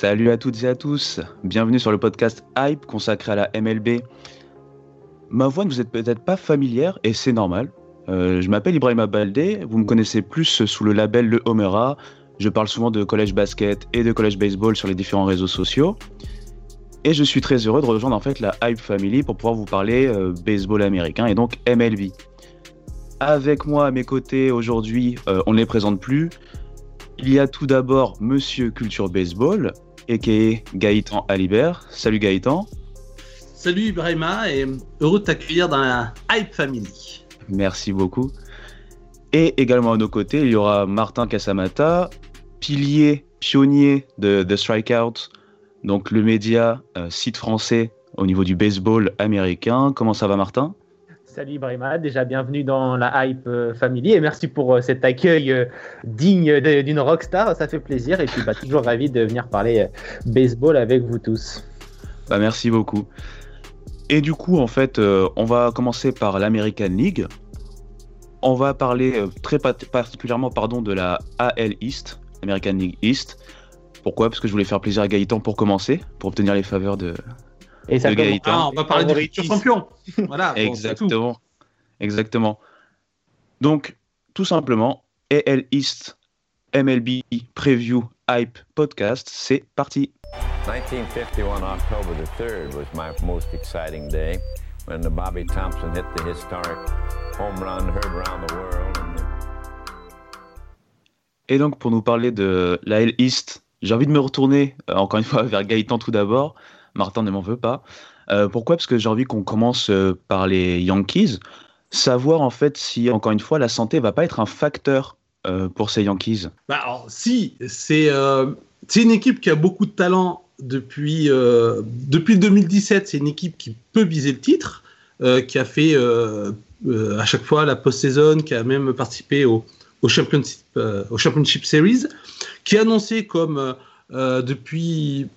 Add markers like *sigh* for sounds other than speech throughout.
Salut à toutes et à tous, bienvenue sur le podcast Hype consacré à la MLB. Ma voix ne vous est peut-être pas familière et c'est normal. Euh, je m'appelle Ibrahima Baldé, vous me connaissez plus sous le label Le Homera. Je parle souvent de collège basket et de collège baseball sur les différents réseaux sociaux. Et je suis très heureux de rejoindre en fait la Hype Family pour pouvoir vous parler euh, baseball américain et donc MLB. Avec moi à mes côtés aujourd'hui, euh, on ne les présente plus. Il y a tout d'abord Monsieur Culture Baseball, a.k.a. Gaëtan Alibert. Salut Gaëtan. Salut Ibrahima et heureux de t'accueillir dans la Hype Family. Merci beaucoup. Et également à nos côtés, il y aura Martin Casamata, pilier, pionnier de The Strikeout, donc le média, euh, site français au niveau du baseball américain. Comment ça va Martin? Salut Ibrahima, déjà bienvenue dans la Hype euh, Family et merci pour euh, cet accueil euh, digne d'une rockstar, ça fait plaisir et puis bah, toujours ravi de venir parler baseball avec vous tous. Bah, merci beaucoup. Et du coup, en fait, on va commencer par l'American League. On va parler très particulièrement pardon, de la AL East, American League East. Pourquoi? Parce que je voulais faire plaisir à Gaëtan pour commencer, pour obtenir les faveurs de. Et ça Le commence- Gaëtan. Ah, on va parler du futur champion. Voilà, bon, c'est tout. Exactement. Exactement. Donc, tout simplement, AL East MLB Preview Hype Podcast, c'est parti. 1951 October the 3rd was my most exciting day when the Bobby Thompson hit the historic home run heard around the world. Et donc, pour nous parler de la L East, j'ai envie de me retourner, euh, encore une fois, *laughs* vers Gaëtan tout d'abord. Martin ne m'en veut pas. Euh, pourquoi? Parce que j'ai envie qu'on commence euh, par les Yankees. Savoir, en fait, si, encore une fois, la santé va pas être un facteur euh, pour ces Yankees. Bah, alors, si, c'est une équipe qui a beaucoup de talent depuis, depuis 2017. C'est une équipe qui peut viser le titre, qui a fait à chaque fois la post-saison, qui a même participé au, au, championship, Series, qui a annoncé comme depuis,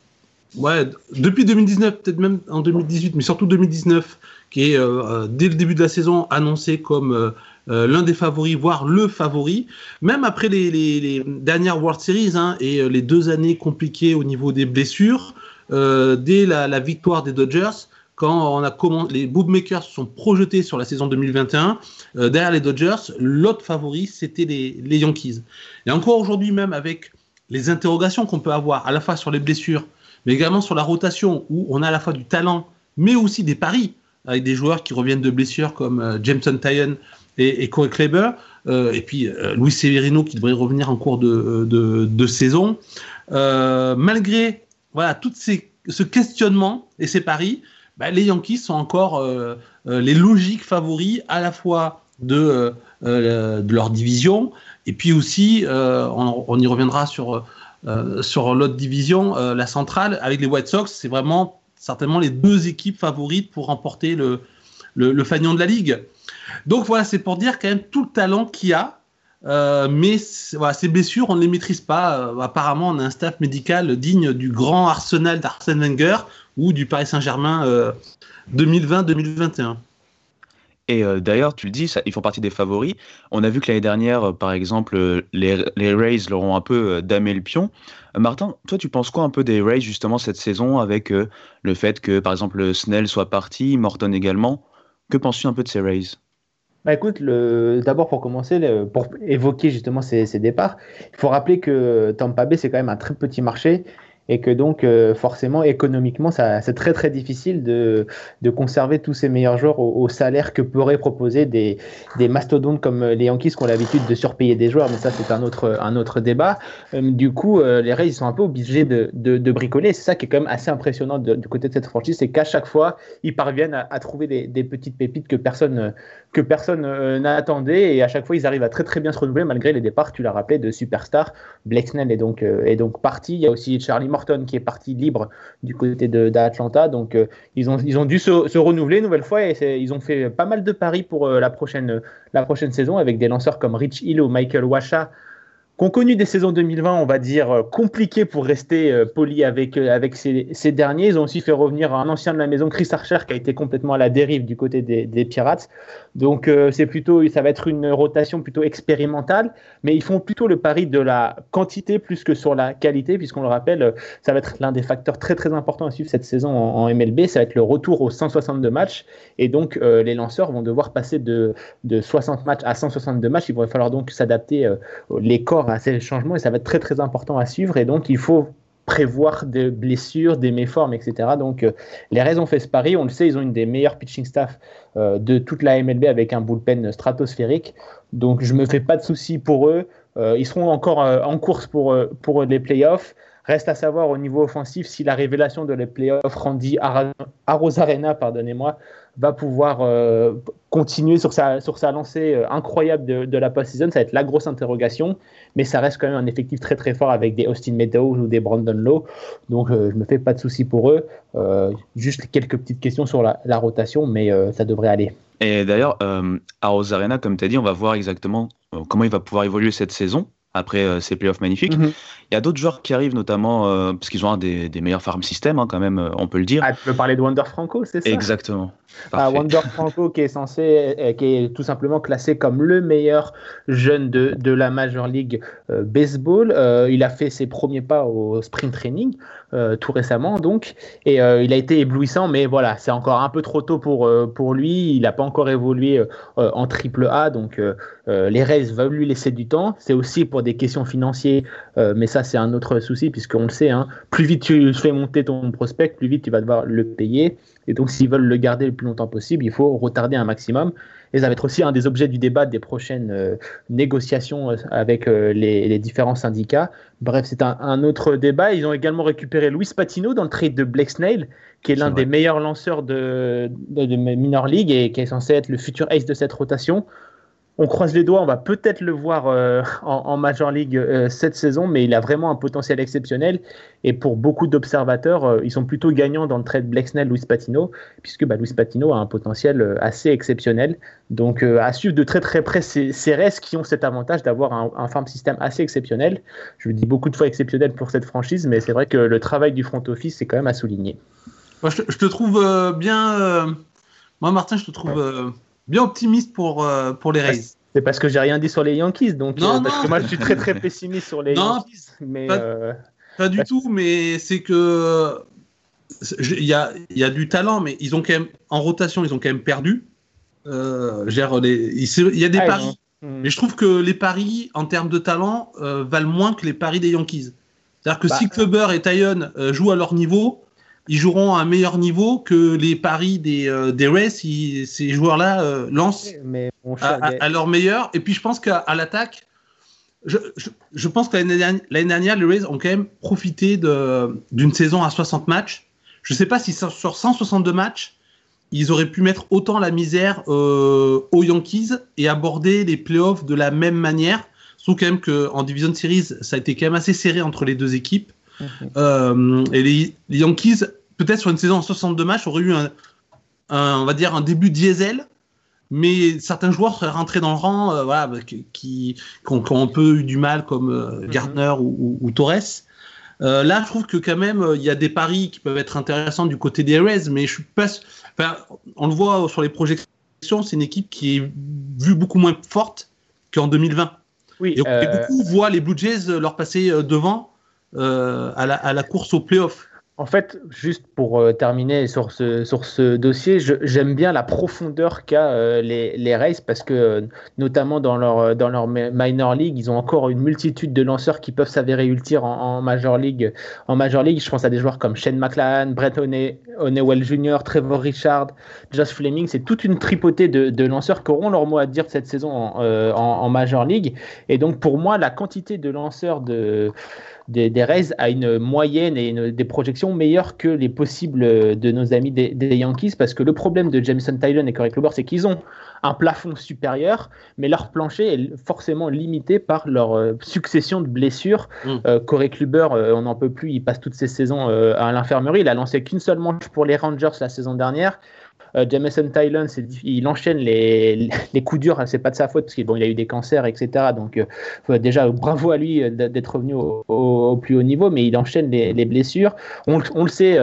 ouais, depuis 2019, peut-être même en 2018, mais surtout 2019, qui est euh, euh, dès le début de la saison annoncé comme euh, l'un des favoris, voire le favori. Même après les, dernières World Series hein, et les deux années compliquées au niveau des blessures, dès la, victoire des Dodgers, quand on a les bookmakers se sont projetés sur la saison 2021, euh, derrière les Dodgers, l'autre favori, c'était les Yankees. Et encore aujourd'hui même, avec les interrogations qu'on peut avoir à la fois sur les blessures, mais également sur la rotation, où on a à la fois du talent, mais aussi des paris, avec des joueurs qui reviennent de blessures comme euh, Jameson Tyon et, Corey Kleber, euh, et puis euh, Luis Severino qui devrait revenir en cours de, saison. Euh, malgré voilà, tout ce questionnement et ces paris, bah, les Yankees sont encore les logiques favoris à la fois de, leur division, et puis aussi, on, y reviendra sur, sur l'autre division, euh, la centrale, avec les White Sox, c'est vraiment certainement les deux équipes favorites pour remporter le, le, fanion de la Ligue. Donc voilà, c'est pour dire quand même tout le talent qu'il y a. Euh, mais voilà, ces blessures, on ne les maîtrise pas. Euh, apparemment, on a un staff médical digne du grand arsenal d'Arsène Wenger ou du Paris Saint-Germain euh, 2020-2021. Et euh, d'ailleurs, tu le dis, ça, ils font partie des favoris. On a vu que l'année dernière, euh, par exemple, euh, les, les Rays leur ont un peu damé le pion. Martin, toi, tu penses quoi un peu des Rays justement cette saison avec le fait que, par exemple, Snell soit parti, Morton également? Que penses-tu un peu de ces Rays? Bah écoute, d'abord pour commencer, pour évoquer justement ces, ces départs, il faut rappeler que Tampa Bay c'est quand même un très petit marché et que donc euh, forcément économiquement c'est très très difficile de, de conserver tous ces meilleurs joueurs au, salaire que pourraient proposer des, des mastodontes comme les Yankees qui ont l'habitude de surpayer des joueurs. Mais ça c'est un autre un autre débat. Euh, du coup euh, les Rays ils sont un peu obligés de, de, de bricoler. C'est ça qui est quand même assez impressionnant du côté de cette franchise c'est qu'à chaque fois ils parviennent à, trouver des, des, petites pépites que personne que personne n'attendait. Et à chaque fois ils arrivent à très très bien se renouveler malgré les départs tu l'as rappelé de superstars Blake Snell est donc est donc parti. Il y a aussi Charlie Morton qui est parti libre du côté d'Atlanta. Donc euh, ils, ont, ils ont dû se, renouveler une nouvelle fois. Et ils ont fait pas mal de paris pour euh, la, prochaine, la prochaine saison avec des lanceurs comme Rich Hill ou Michael Washa ont connu des saisons 2020, on va dire, euh, compliquées pour rester euh, poli avec, euh, avec ces, derniers. Ils ont aussi fait revenir un ancien de la maison, Chris Archer, qui a été complètement à la dérive du côté des, Pirates. Donc, c'est plutôt, ça va être une rotation plutôt expérimentale, mais ils font plutôt le pari de la quantité plus que sur la qualité, puisqu'on le rappelle, ça va être l'un des facteurs très très importants à suivre cette saison en, MLB. Ça va être le retour aux 162 matchs, et donc les lanceurs vont devoir passer de, de 60 matchs à 162 matchs. Il va falloir donc s'adapter les corps à ces changements et ça va être très très important à suivre. Et donc il faut prévoir des blessures, des méformes, etc. Donc euh, les raisons ont fait ce pari. On le sait, ils ont une des meilleures pitching staff euh, de toute la MLB avec un bullpen stratosphérique. Donc je me fais pas de soucis pour eux. Euh, ils seront encore en course pour, pour les playoffs. Reste à savoir au niveau offensif si la révélation de les playoffs Randy Arozarena, pardonnez-moi, va pouvoir euh, continuer sur sa, sur sa lancée euh, incroyable de, de la post-season. Ça va être la grosse interrogation, mais ça reste quand même un effectif très très fort avec des Austin Meadows ou des Brandon Lowe. Donc euh, je ne me fais pas de soucis pour eux. juste quelques petites questions sur la, la rotation, mais ça devrait aller. Et d'ailleurs, à Rosarena, comme tu as dit, on va voir exactement comment il va pouvoir évoluer cette saison après ces playoffs magnifiques. Mhm. Il y a d'autres joueurs qui arrivent, notamment euh, parce qu'ils ont un des, meilleurs farm systems, hein, quand même, euh, on peut le dire. Ah, tu peux parler de Wander Franco, c'est ça? Exactement. Ah, Wander *laughs* Franco, qui est censé, euh, qui est tout simplement classé comme le meilleur jeune de, de la Major League Baseball. il a fait ses premiers pas au sprint training tout récemment, donc, et il a été éblouissant, mais voilà, c'est encore un peu trop tôt pour, pour lui. Il n'a pas encore évolué en triple A, donc les Rays veulent lui laisser du temps. C'est aussi pour des questions financières, mais ça, c'est un autre souci, puisqu'on le sait, hein, plus vite tu fais monter ton prospect, plus vite tu vas devoir le payer. Et donc, s'ils veulent le garder le plus longtemps possible, il faut retarder un maximum. Et ça va être aussi un des objets du débat des prochaines euh, négociations euh, avec euh, les, différents syndicats. Bref, c'est un, autre débat. Ils ont également récupéré Luis Patino dans le trade de Blake Snail, qui est l'un des meilleurs lanceurs de, de, de, Minor League et qui est censé être le futur ace de cette rotation on croise les doigts, on va peut-être le voir euh, en, Major League euh, cette saison, mais il a vraiment un potentiel exceptionnel. Et pour beaucoup d'observateurs, euh, ils sont plutôt gagnants dans le trade Blacksnell Luis Patino, puisque bah, Luis Patino a un potentiel assez exceptionnel. Donc à suivre de très très près ces, restes qui ont cet avantage d'avoir un, farm system assez exceptionnel. Je le dis beaucoup de fois exceptionnel pour cette franchise, mais c'est vrai que le travail du front office, c'est quand même à souligner. Moi, je, te trouve bien. Moi, Martin, je te trouve bien optimiste pour, euh, pour les Rays. C'est parce que j'ai rien dit sur les Yankees, donc non, euh, parce que moi je suis très très *laughs* pessimiste sur les Yankees. Mais pas, euh, pas du tout, mais c'est que il y a, y a, du talent, mais ils ont quand même en rotation, ils ont quand même perdu. Euh, les, il y a des ah, paris, hmm. mais je trouve que les paris en termes de talent valent moins que les paris des Yankees. C'est-à-dire que bah, si Clubber et Tyon jouent à leur niveau, ils joueront à un meilleur niveau que les paris des, euh, des Rays si ces joueurs-là euh, lancent à, leur meilleur. Et puis je pense qu'à l'attaque, je, je, pense que l'année dernière, les Rays ont quand même profité d'une saison à 60 matchs. Je ne sais pas si sur, 162 matchs, ils auraient pu mettre autant la misère euh, aux Yankees et aborder les playoffs de la même manière. Sauf quand même qu'en Division Series, ça a été quand même assez serré entre les deux équipes. Euh, et les, Yankees, peut-être sur une saison en 62 matchs, auraient eu un, on va dire un début diesel, mais certains joueurs seraient rentrés dans le rang, euh, voilà, qui, qui, ont, un peu eu du mal, comme euh, mhm. Gardner ou, Torres. là, je trouve que quand même, il y a des paris qui peuvent être intéressants du côté des Rays, mais je suis pas. Enfin, on le voit sur les projections, c'est une équipe qui est vue beaucoup moins forte qu'en 2020. Oui, et, beaucoup voient les Blue Jays leur passer devant euh, à, la, course au playoff. En fait, juste pour euh, terminer sur ce, sur ce dossier, j'aime bien la profondeur qu'a euh, les, les Rays parce que, notamment dans leur, dans leur minor league, ils ont encore une multitude de lanceurs qui peuvent s'avérer utiles en, major league. En major league, je pense à des joueurs comme Shane McLaren, Brett O'Neill Jr., Trevor Richard, Josh Fleming. C'est toute une tripotée de, lanceurs qui auront leur mot à dire cette saison en major league. Et donc, pour moi, la quantité de lanceurs de des, des Rays à une moyenne et des projections meilleures que les possibles de nos amis des, Yankees parce que le problème de Jameson Tylen et Corey Kluber c'est qu'ils ont un plafond supérieur mais leur plancher est forcément limité par leur euh, succession de blessures. Mm. Euh, Corey Kluber euh, on n'en peut plus, il passe toutes ses saisons à l'infirmerie, il a lancé qu'une seule manche pour les Rangers la saison dernière. Euh, Jameson Tylen, il enchaîne les, les coups durs, c'est pas de sa faute parce qu'il bon, il a eu des cancers, etc. Donc euh, déjà bravo à lui euh, d'être revenu au, plus haut niveau, mais il enchaîne les, les blessures. On, on, le sait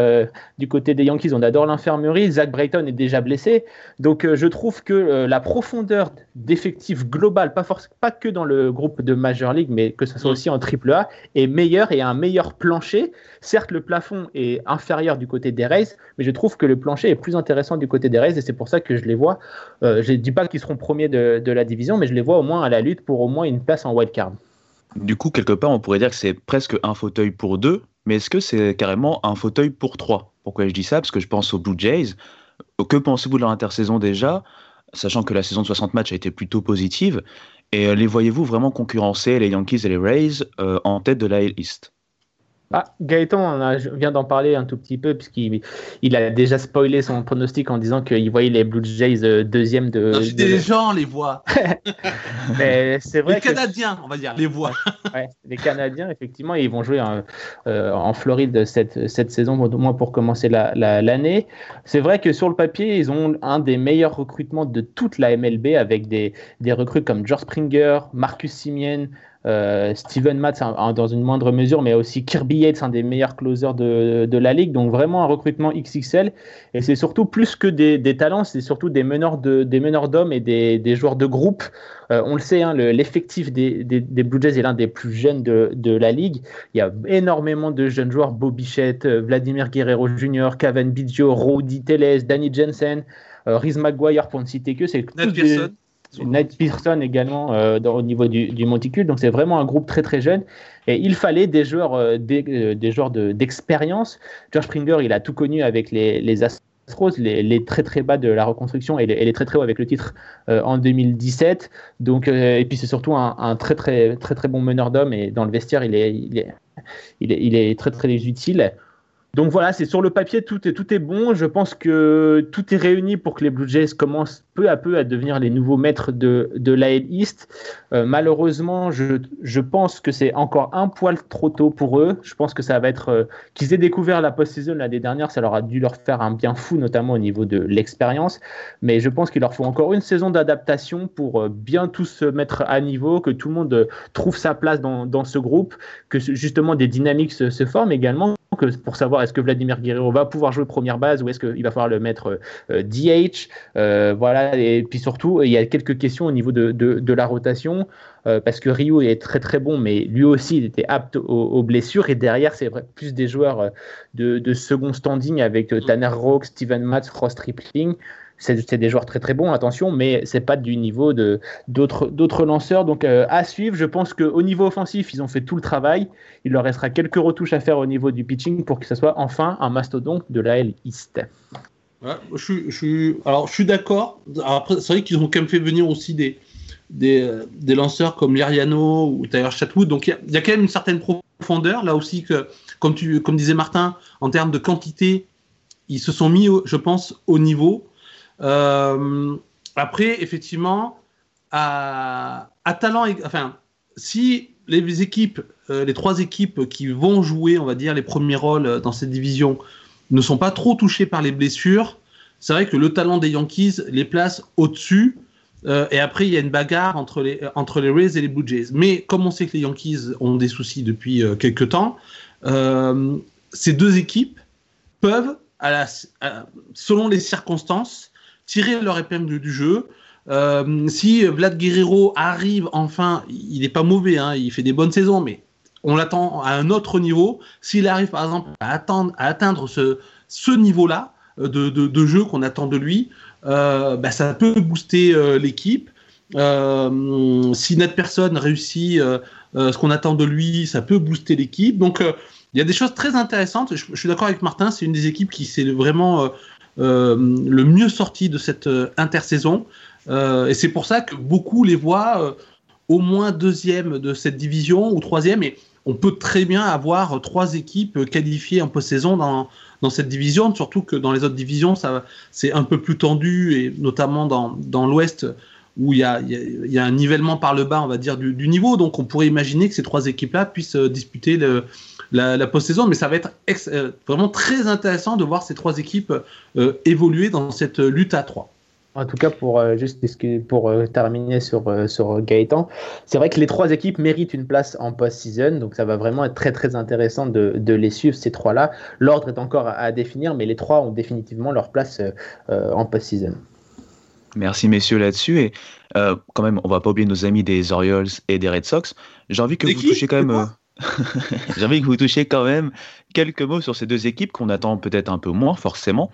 du côté des Yankees, on adore l'infirmerie. Zach Brayton est déjà blessé, donc je trouve que la profondeur d'effectifs global, pas pas que dans le groupe de Major League, mais que ce soit mm. aussi en Triple A, est meilleur et a un meilleur plancher. Certes, le plafond est inférieur du côté des Rays, mais je trouve que le plancher est plus intéressant du côté des Rays et c'est pour ça que je les vois. Euh, je ne dis pas qu'ils seront premiers de, la division, mais je les vois au moins à la lutte pour au moins une place en wild card. Du coup, quelque part, on pourrait dire que c'est presque un fauteuil pour deux, mais est-ce que c'est carrément un fauteuil pour trois? Pourquoi je dis ça? Parce que je pense aux Blue Jays. Que pensez-vous de leur intersaison déjà? Sachant que la saison de 60 matchs a été plutôt positive. Et euh, les voyez-vous vraiment concurrencer les Yankees et les Rays euh, en tête de la East? Ah, Gaëtan on vient d'en parler un tout petit peu puisqu'il il a déjà spoilé son pronostic en disant qu'il voyait les Blue Jays euh, deuxième de. Non, des gens les voient. *laughs* Mais c'est vrai. Les Canadiens, on va dire, les voient. ouais, les Canadiens, effectivement, ils vont jouer en, euh, en Floride cette, cette saison, au moins pour commencer l'année. La, c'est vrai que sur le papier, ils ont un des meilleurs recrutements de toute la MLB avec des, des recrues comme George Springer, Marcus Simien. Euh, Steven Matz dans une moindre mesure, mais aussi Kirby Yates, un des meilleurs closers de, de, la ligue. Donc vraiment un recrutement XXL. Et c'est surtout plus que des, des talents, c'est surtout des meneurs de, des meneurs d'hommes et des, des, joueurs de groupe. Euh, on le sait, hein, l'effectif des, des, Blue Jays est l'un des plus jeunes de, de, la ligue. Il y a énormément de jeunes joueurs, Bobby Bichette, euh, Vladimir Guerrero Jr., Kevin Biggio, Rody Teles, Danny Jensen, Riz McGuire pour ne citer que. C'est Nate Pearson également euh, au niveau du, monticule. Donc c'est vraiment un groupe très très jeune. Et il fallait des joueurs, euh, des, euh, des, joueurs d'expérience. George Springer, il a tout connu avec les, les Astros, les, très très bas de la reconstruction et les, très très hauts avec le titre en 2017. Donc, et puis c'est surtout un, très très très très bon meneur d'hommes et dans le vestiaire, il est, il est, il est, il est très très utile. Donc voilà, c'est sur le papier, tout est, tout est bon. Je pense que tout est réuni pour que les Blue Jays commencent peu à peu à devenir les nouveaux maîtres de, de l'AL East. Euh, malheureusement, je, je, pense que c'est encore un poil trop tôt pour eux. Je pense que ça va être. Euh, qu'ils aient découvert la post-saison l'année dernière, ça leur a dû leur faire un bien fou, notamment au niveau de l'expérience. Mais je pense qu'il leur faut encore une saison d'adaptation pour euh, bien tous se mettre à niveau, que tout le monde trouve sa place dans, dans ce groupe, que justement des dynamiques se forment également que pour savoir est-ce que Vladimir Guerrero va pouvoir jouer première base ou est-ce qu'il va falloir le mettre DH. voilà, et puis surtout, il y a quelques questions au niveau de, de, la rotation, euh, parce que Rio est très très bon, mais lui aussi il était apte aux, blessures. Et derrière, c'est plus des joueurs euh, de, de, second standing avec euh, Tanner Rock, Steven Matz, Ross Tripling. C'est des joueurs très très bons, attention, mais c'est pas du niveau de d'autres lanceurs. Donc à suivre, je pense qu'au niveau offensif, ils ont fait tout le travail. Il leur restera quelques retouches à faire au niveau du pitching pour que ce soit enfin un mastodonte de la L East je, suis, alors, je suis d'accord. C'est vrai qu'ils ont quand même fait venir aussi des, des, des lanceurs comme Liriano ou Tyler Chatwood. Donc, il y, a quand même une certaine profondeur. Là aussi, que, comme, tu, comme disait Martin, en termes de quantité, ils se sont mis, je pense, au niveau. Euh, après, effectivement, à, talent, enfin, si les équipes, euh, les trois équipes qui vont jouer, on va dire, les premiers rôles dans cette division ne sont pas trop touchés par les blessures. C'est vrai que le talent des Yankees les place au-dessus. Euh, et après, il y a une bagarre entre les, entre les Rays et les Blue Jays. Mais comme on sait que les Yankees ont des soucis depuis euh, quelques temps, euh, ces deux équipes peuvent, selon les circonstances, tirer leur épingle du jeu. si Vlad Guerrero arrive enfin, il n'est pas mauvais, hein, il fait des bonnes saisons, mais on l'attend à un autre niveau. S'il arrive par exemple à, atteindre, à atteindre ce, ce niveau-là de, de, de, jeu qu'on attend de lui, euh, bah, ça peut booster euh, l'équipe. Euh, si notre personne réussit ce qu'on attend de lui, ça peut booster l'équipe. Donc il y a des choses très intéressantes. Je suis d'accord avec Martin, c'est une des équipes qui s'est vraiment le mieux sorti de cette intersaison. et c'est pour ça que beaucoup les voient au moins deuxième de cette division ou troisième. Et on peut très bien avoir trois équipes qualifiées en post-saison dans, dans cette division, surtout que dans les autres divisions, ça, c'est un peu plus tendu, et notamment dans, dans l'Ouest, où il y, a, il y, a, un nivellement par le bas, on va dire, du, niveau. Donc on pourrait imaginer que ces trois équipes-là puissent euh, disputer le, la, la post-saison, mais ça va être euh, vraiment très intéressant de voir ces trois équipes euh, évoluer dans cette lutte à trois. En tout cas, pour euh, juste pour euh, terminer sur, euh, sur Gaëtan, c'est vrai que les trois équipes méritent une place en post-season, donc ça va vraiment être très très intéressant de, de les suivre ces trois-là. L'ordre est encore à, définir, mais les trois ont définitivement leur place en post-season. Merci messieurs là-dessus et quand même, on va pas oublier nos amis des Orioles et des Red Sox. J'ai envie que vous touchiez quand même. J'ai envie que vous touchiez quand même quelques mots sur ces deux équipes qu'on attend peut-être un peu moins forcément.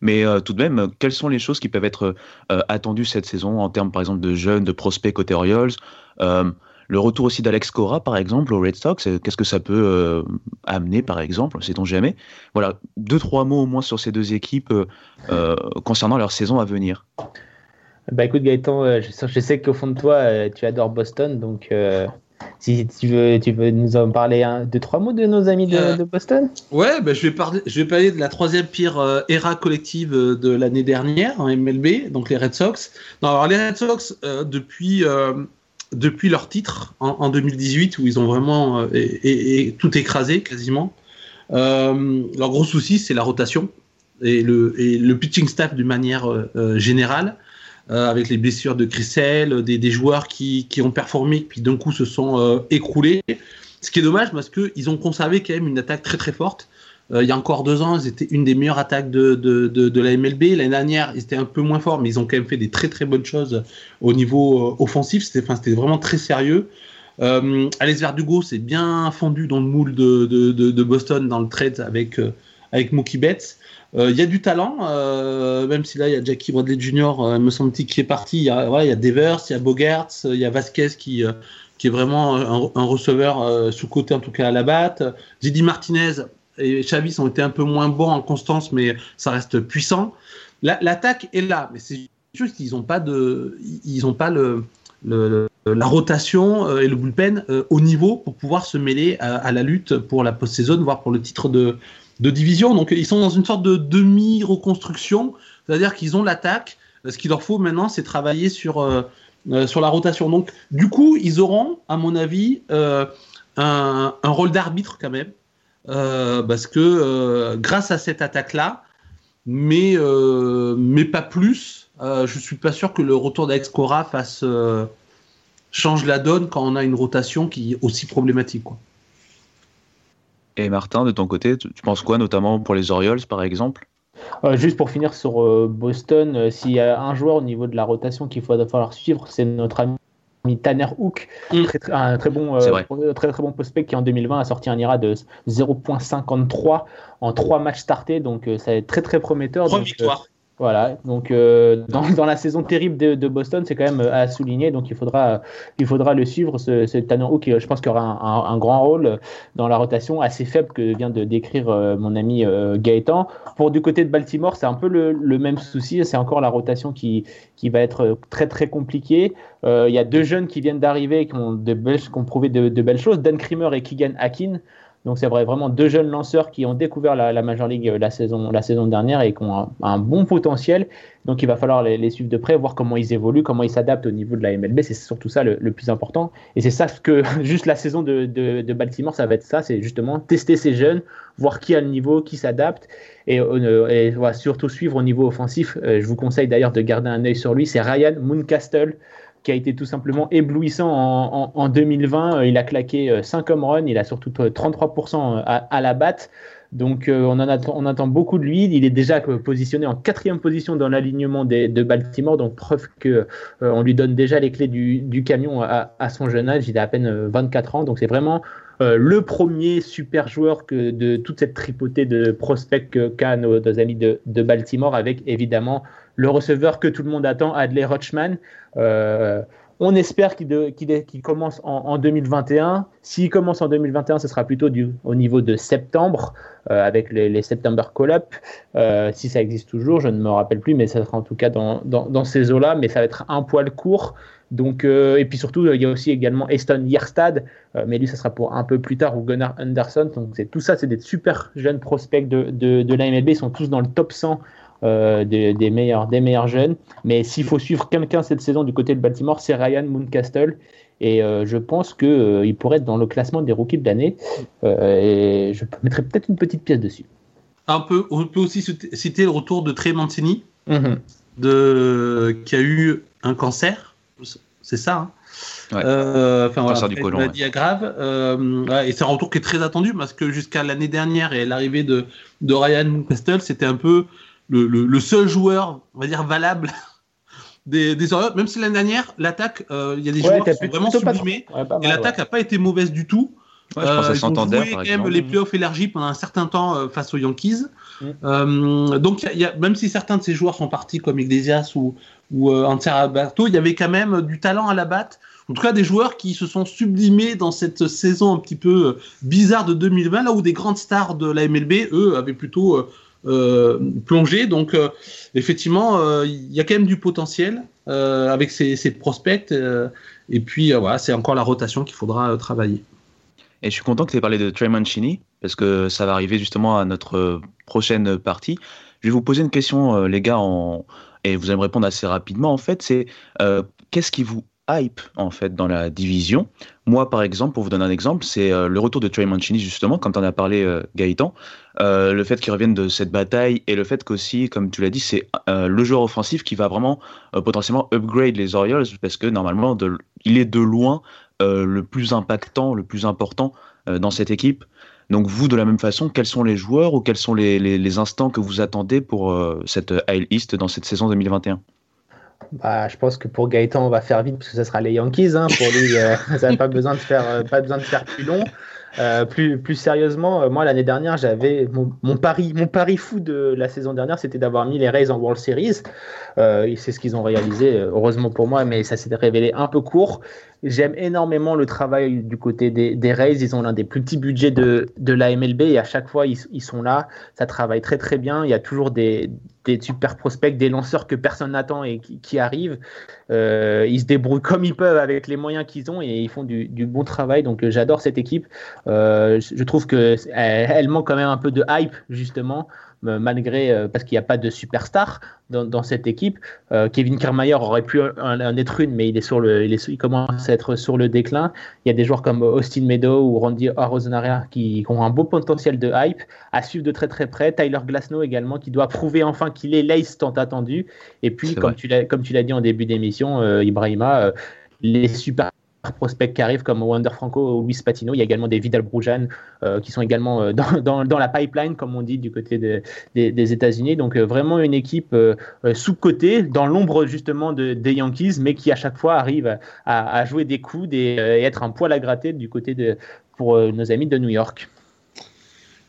Mais euh, tout de même, quelles sont les choses qui peuvent être euh, attendues cette saison en termes, par exemple, de jeunes, de prospects côté Orioles? Euh, le retour aussi d'Alex Cora, par exemple, au Red Sox, qu'est-ce que ça peut amener, par exemple, sait-on jamais? Voilà, deux, trois mots au moins sur ces deux équipes concernant leur saison à venir. Bah écoute Gaëtan, je, je sais qu'au fond de toi, tu adores Boston, donc si tu veux, tu veux nous en parler un, deux, trois mots de nos amis de, euh, Boston? Ouais, bah, je, vais parler, je vais parler de la troisième pire euh, era collective euh, de l'année dernière en MLB, donc les Red Sox. Non, alors les Red Sox, depuis, depuis leur titre en, 2018, où ils ont vraiment et, tout écrasé quasiment, leur gros souci, c'est la rotation et le, et le pitching staff d'une manière générale. Euh, avec les blessures de Christelle, des, des joueurs qui, ont performé puis d'un coup se sont euh, écroulés. Ce qui est dommage parce qu'ils ont conservé quand même une attaque très très forte. Euh, il y a encore deux ans, ils étaient une des meilleures attaques de, de, la MLB. L'année dernière, ils étaient un peu moins forts, mais ils ont quand même fait des très très bonnes choses au niveau offensif. C'était vraiment très sérieux. Euh, Alex Verdugo s'est bien fondu dans le moule de, de, Boston dans le trade avec, avec Mookie Betts. Euh, il y a du talent, euh, même si là, il y a Jackie Bradley Jr., euh, me semble-t-il, qui est parti. Il y a, il y a Devers, il y a Bogarts, il y a Vasquez qui, qui est vraiment un, receveur sous-côté, en tout cas à la batte. Didi Martinez et Chavis ont été un peu moins bons en constance, mais ça reste puissant. L'attaque est là, mais c'est juste qu'ils n'ont pas, de, ils ont pas le, la rotation et le bullpen au niveau pour pouvoir se mêler à, à la lutte pour la post-saison, voire pour le titre de, de division. Donc ils sont dans une sorte de demi-reconstruction, c'est-à-dire qu'ils ont l'attaque. Ce qu'il leur faut maintenant, c'est travailler sur, euh, euh, sur la rotation. Donc du coup, ils auront, à mon avis, euh, un, rôle d'arbitre quand même, parce que grâce à cette attaque-là, mais, pas plus, je suis pas sûr que le retour d'Alex Cora fasse change la donne quand on a une rotation qui est aussi problématique. Et Martin, de ton côté, tu penses quoi, notamment pour les Orioles, par exemple? Euh, juste pour finir sur euh, Boston, euh, s'il y a un joueur au niveau de la rotation qu'il va falloir suivre, c'est notre ami Tanner Hook, mm. un très bon, très, très bon prospect qui en 2020 a sorti un IRA de 0.53 en trois matchs startés, donc ça va être très très prometteur. Trois victoires. Voilà, donc euh, dans, dans, la saison terrible de, de Boston, c'est quand même euh, à souligner, donc il faudra, il faudra le suivre, ce, ce Tanner qui je pense qu'il aura un, un, grand rôle dans la rotation assez faible que vient de décrire euh, mon ami Gaëtan. Pour du côté de Baltimore, c'est un peu le, le même souci, c'est encore la rotation qui, qui va être très très compliquée. Il y a deux jeunes qui viennent d'arriver qui ont, de belles, qui ont prouvé de, de belles choses, Dan Kramer et Keegan Akin. Donc c'est vrai, vraiment deux jeunes lanceurs qui ont découvert la, Major League euh, la saison, la saison dernière et qui ont un, bon potentiel. Donc il va falloir les, suivre de près, voir comment ils évoluent, comment ils s'adaptent au niveau de la MLB. C'est surtout ça le, plus important. Et c'est ça que *laughs* juste la saison de, de, Baltimore, ça va être ça, c'est justement tester ces jeunes, voir qui a le niveau, qui s'adapte. Et, euh, surtout suivre au niveau offensif. Euh, je vous conseille d'ailleurs de garder un œil sur lui. C'est Ryan Mooncastle qui a été tout simplement éblouissant en, 2020. Euh, il a claqué 5 euh, home runs, il a surtout 33% euh, à, la batte. Donc on, en attend, beaucoup de lui. Il est déjà positionné en quatrième position dans l'alignement de Baltimore, donc preuve que on lui donne déjà les clés du, camion à, son jeune âge. Il a à peine 24 ans, donc c'est vraiment euh, le premier super joueur de toute cette tripotée de prospects qu'a nos, amis de, Baltimore, avec évidemment le receveur que tout le monde attend, Adley Rochman. Euh, on espère qu'il qu commence en, en 2021. S'il commence en 2021, ce sera plutôt au niveau de septembre, euh, avec les, September Call-Up. Euh, si ça existe toujours, je ne me rappelle plus, mais ça sera en tout cas dans, ces eaux-là. Mais ça va être un poil court. Donc, et puis surtout, il y a aussi également Eston Yerstad, mais lui, ça sera pour un peu plus tard, ou Gunnar Anderson. Donc, tout ça, c'est des super jeunes prospects de, de, de l'AMLB. Ils sont tous dans le top 100 euh, des, des, meilleurs, des meilleurs jeunes. Mais s'il faut suivre quelqu'un cette saison du côté de Baltimore, c'est Ryan Mooncastle. Et euh, je pense qu'il euh, pourrait être dans le classement des rookies de l'année. et je mettrais peut-être une petite pièce dessus. Un peu, on peut aussi citer le retour de Trey Mancini, mm-hmm. de, qui a eu un cancer c'est ça. Hein ouais. euh, enfin voilà, du colon, ouais. grave. Euh, ouais, et c'est un retour qui est très attendu parce que jusqu'à l'année dernière et l'arrivée de, de Ryan Castle, c'était un peu le, le, le, seul joueur, on va dire, valable *laughs* des, des Orioles. Même si l'année dernière, l'attaque, il euh, y a des joueurs qui sont vraiment sublimés et l'attaque n'a pas été mauvaise du tout. Ouais, je pense à ils ont joué quand même les playoffs élargis pendant un certain temps euh, face aux Yankees. Mm. Euh, donc, y a, y a, même si certains de ces joueurs sont partis comme Iglesias ou, ou euh, Alberto, il y avait quand même du talent à la batte. En tout cas, des joueurs qui se sont sublimés dans cette saison un petit peu bizarre de 2020, là où des grandes stars de la MLB, eux, avaient plutôt euh, plongé. Donc, effectivement, il y a quand même du potentiel avec ces, ces prospects. et puis, voilà, c'est encore la rotation qu'il faudra travailler. Et je suis content que tu aies parlé de Trey Mancini, parce que ça va arriver justement à notre prochaine partie. Je vais vous poser une question, euh, les gars, et vous allez me répondre assez rapidement. En fait, c'est euh, qu'est-ce qui vous hype en fait dans la division Moi, par exemple, pour vous donner un exemple, c'est euh, le retour de Trey Mancini justement, quand on a parlé euh, Gaëtan, euh, le fait qu'il revienne de cette bataille et le fait qu'aussi, comme tu l'as dit, c'est le joueur offensif qui va vraiment potentiellement upgrade les Orioles parce que normalement, il est de loin le plus impactant, le plus important dans cette équipe. Donc vous, de la même façon, quels sont les joueurs ou quels sont les, les, instants que vous attendez pour cette AL East dans cette saison 2021 bah, je pense que pour Gaëtan, on va faire vite parce que ce sera les Yankees. Hein. Pour lui, euh, *laughs* ça n'a pas besoin de faire, euh, pas besoin de faire plus long. Euh, plus, plus sérieusement, moi l'année dernière, j'avais mon, pari, mon pari fou de la saison dernière, c'était d'avoir mis les Rays en World Series. Euh, c'est ce qu'ils ont réalisé, heureusement pour moi, mais ça s'est révélé un peu court. J'aime énormément le travail du côté des, des Rays. Ils ont l'un des plus petits budgets de, de la MLB et à chaque fois, ils, ils, sont là. Ça travaille très très bien. Il y a toujours des, des super prospects, des lanceurs que personne n'attend et qui, arrivent. Euh, ils se débrouillent comme ils peuvent avec les moyens qu'ils ont et ils font du, du bon travail. Donc euh, j'adore cette équipe. Euh, je trouve que elle, elle, manque quand même un peu de hype justement malgré euh, parce qu'il n'y a pas de superstar dans, dans cette équipe. Euh, Kevin Kiermaier aurait pu en, en, être une, mais il est sur le, il, est, il, commence à être sur le déclin. Il y a des joueurs comme Austin Meadow ou Randy Arozunarea qui, qui, ont un beau potentiel de hype à suivre de très très près. Tyler Glasnow également qui doit prouver enfin qu'il est l'ace tant attendu. Et puis comme tu, comme tu l'as dit en début d'émission, euh, Ibrahima, euh, les super prospects qui arrivent comme Wander Franco ou Luis Patino. Il y a également des Vidal Brujan euh, qui sont également euh, dans, la pipeline, comme on dit du côté de, de, des États-Unis. Donc euh, vraiment une équipe sous-cotée, dans l'ombre justement de, des Yankees, mais qui à chaque fois arrive à, jouer des coups et, être un poil à gratter du côté de, pour nos amis de New York.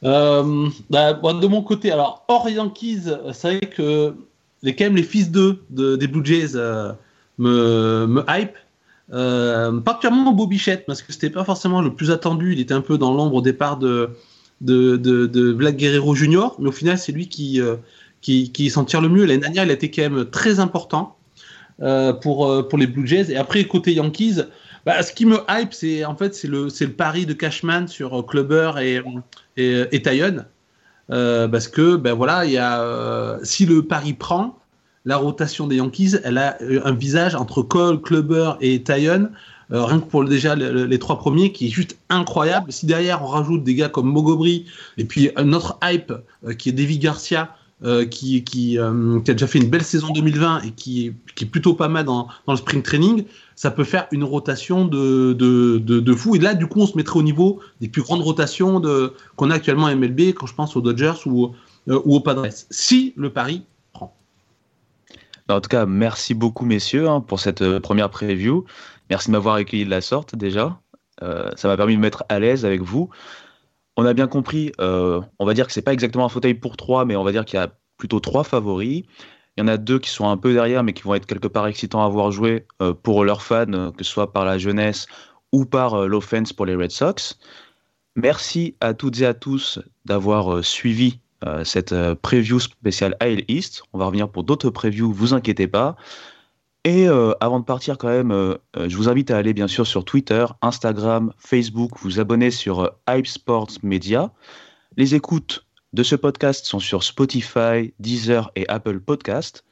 Bah, de mon côté, alors hors Yankees, c'est vrai que les, quand même les fils d'eux de, des Blue Jays me, me hype. Euh, particulièrement Bobichette, parce que c'était pas forcément le plus attendu. Il était un peu dans l'ombre au départ de, de, de, de, Vlad Guerrero Jr., mais au final, c'est lui qui, euh, qui, qui s'en tire le mieux. L'année dernière, il a été quand même très important euh, pour, pour les Blue Jays. Et après, côté Yankees, bah, ce qui me hype, c'est en fait c'est le, le pari de Cashman sur Clubber et, et, et parce que ben voilà, il y a, si le pari prend, la rotation des Yankees, elle a un visage entre Cole, Clubber et Tyon, euh, rien que pour déjà les, trois premiers, qui est juste incroyable. Si derrière on rajoute des gars comme Mogobri et puis un autre hype euh, qui est Davy Garcia, euh, qui, qui, euh, a déjà fait une belle saison 2020 et qui, qui est plutôt pas mal dans, dans, le spring training, ça peut faire une rotation de, de, de, de, fou. Et là, du coup, on se mettrait au niveau des plus grandes rotations qu'on a actuellement à MLB, quand je pense aux Dodgers ou, euh, ou aux Padres. Si le pari en tout cas, merci beaucoup, messieurs, hein, pour cette euh, première preview. Merci de m'avoir accueilli de la sorte déjà. ça m'a permis de me mettre à l'aise avec vous. On a bien compris, on va dire que c'est pas exactement un fauteuil pour trois, mais on va dire qu'il y a plutôt trois favoris. Il y en a deux qui sont un peu derrière, mais qui vont être quelque part excitants à voir jouer pour leurs fans, que ce soit par la jeunesse ou par l'offense pour les Red Sox. Merci à toutes et à tous d'avoir suivi euh, cette euh, preview spéciale AL East. On va revenir pour d'autres previews, vous inquiétez pas. Et euh, avant de partir quand même, je vous invite à aller bien sûr sur Twitter, Instagram, Facebook, vous abonner sur Hype Sports Media. Les écoutes de ce podcast sont sur Spotify, Deezer et Apple Podcast.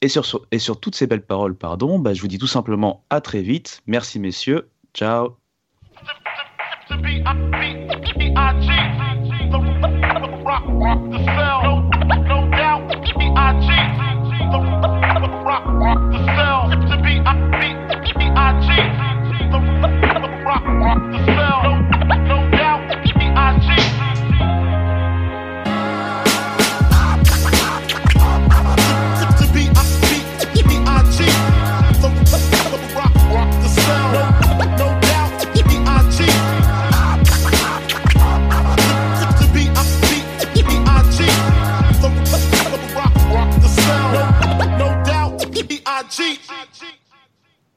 Et sur, toutes ces belles paroles, pardon, bah, je vous dis tout simplement à très vite. Merci messieurs. Ciao. Rock,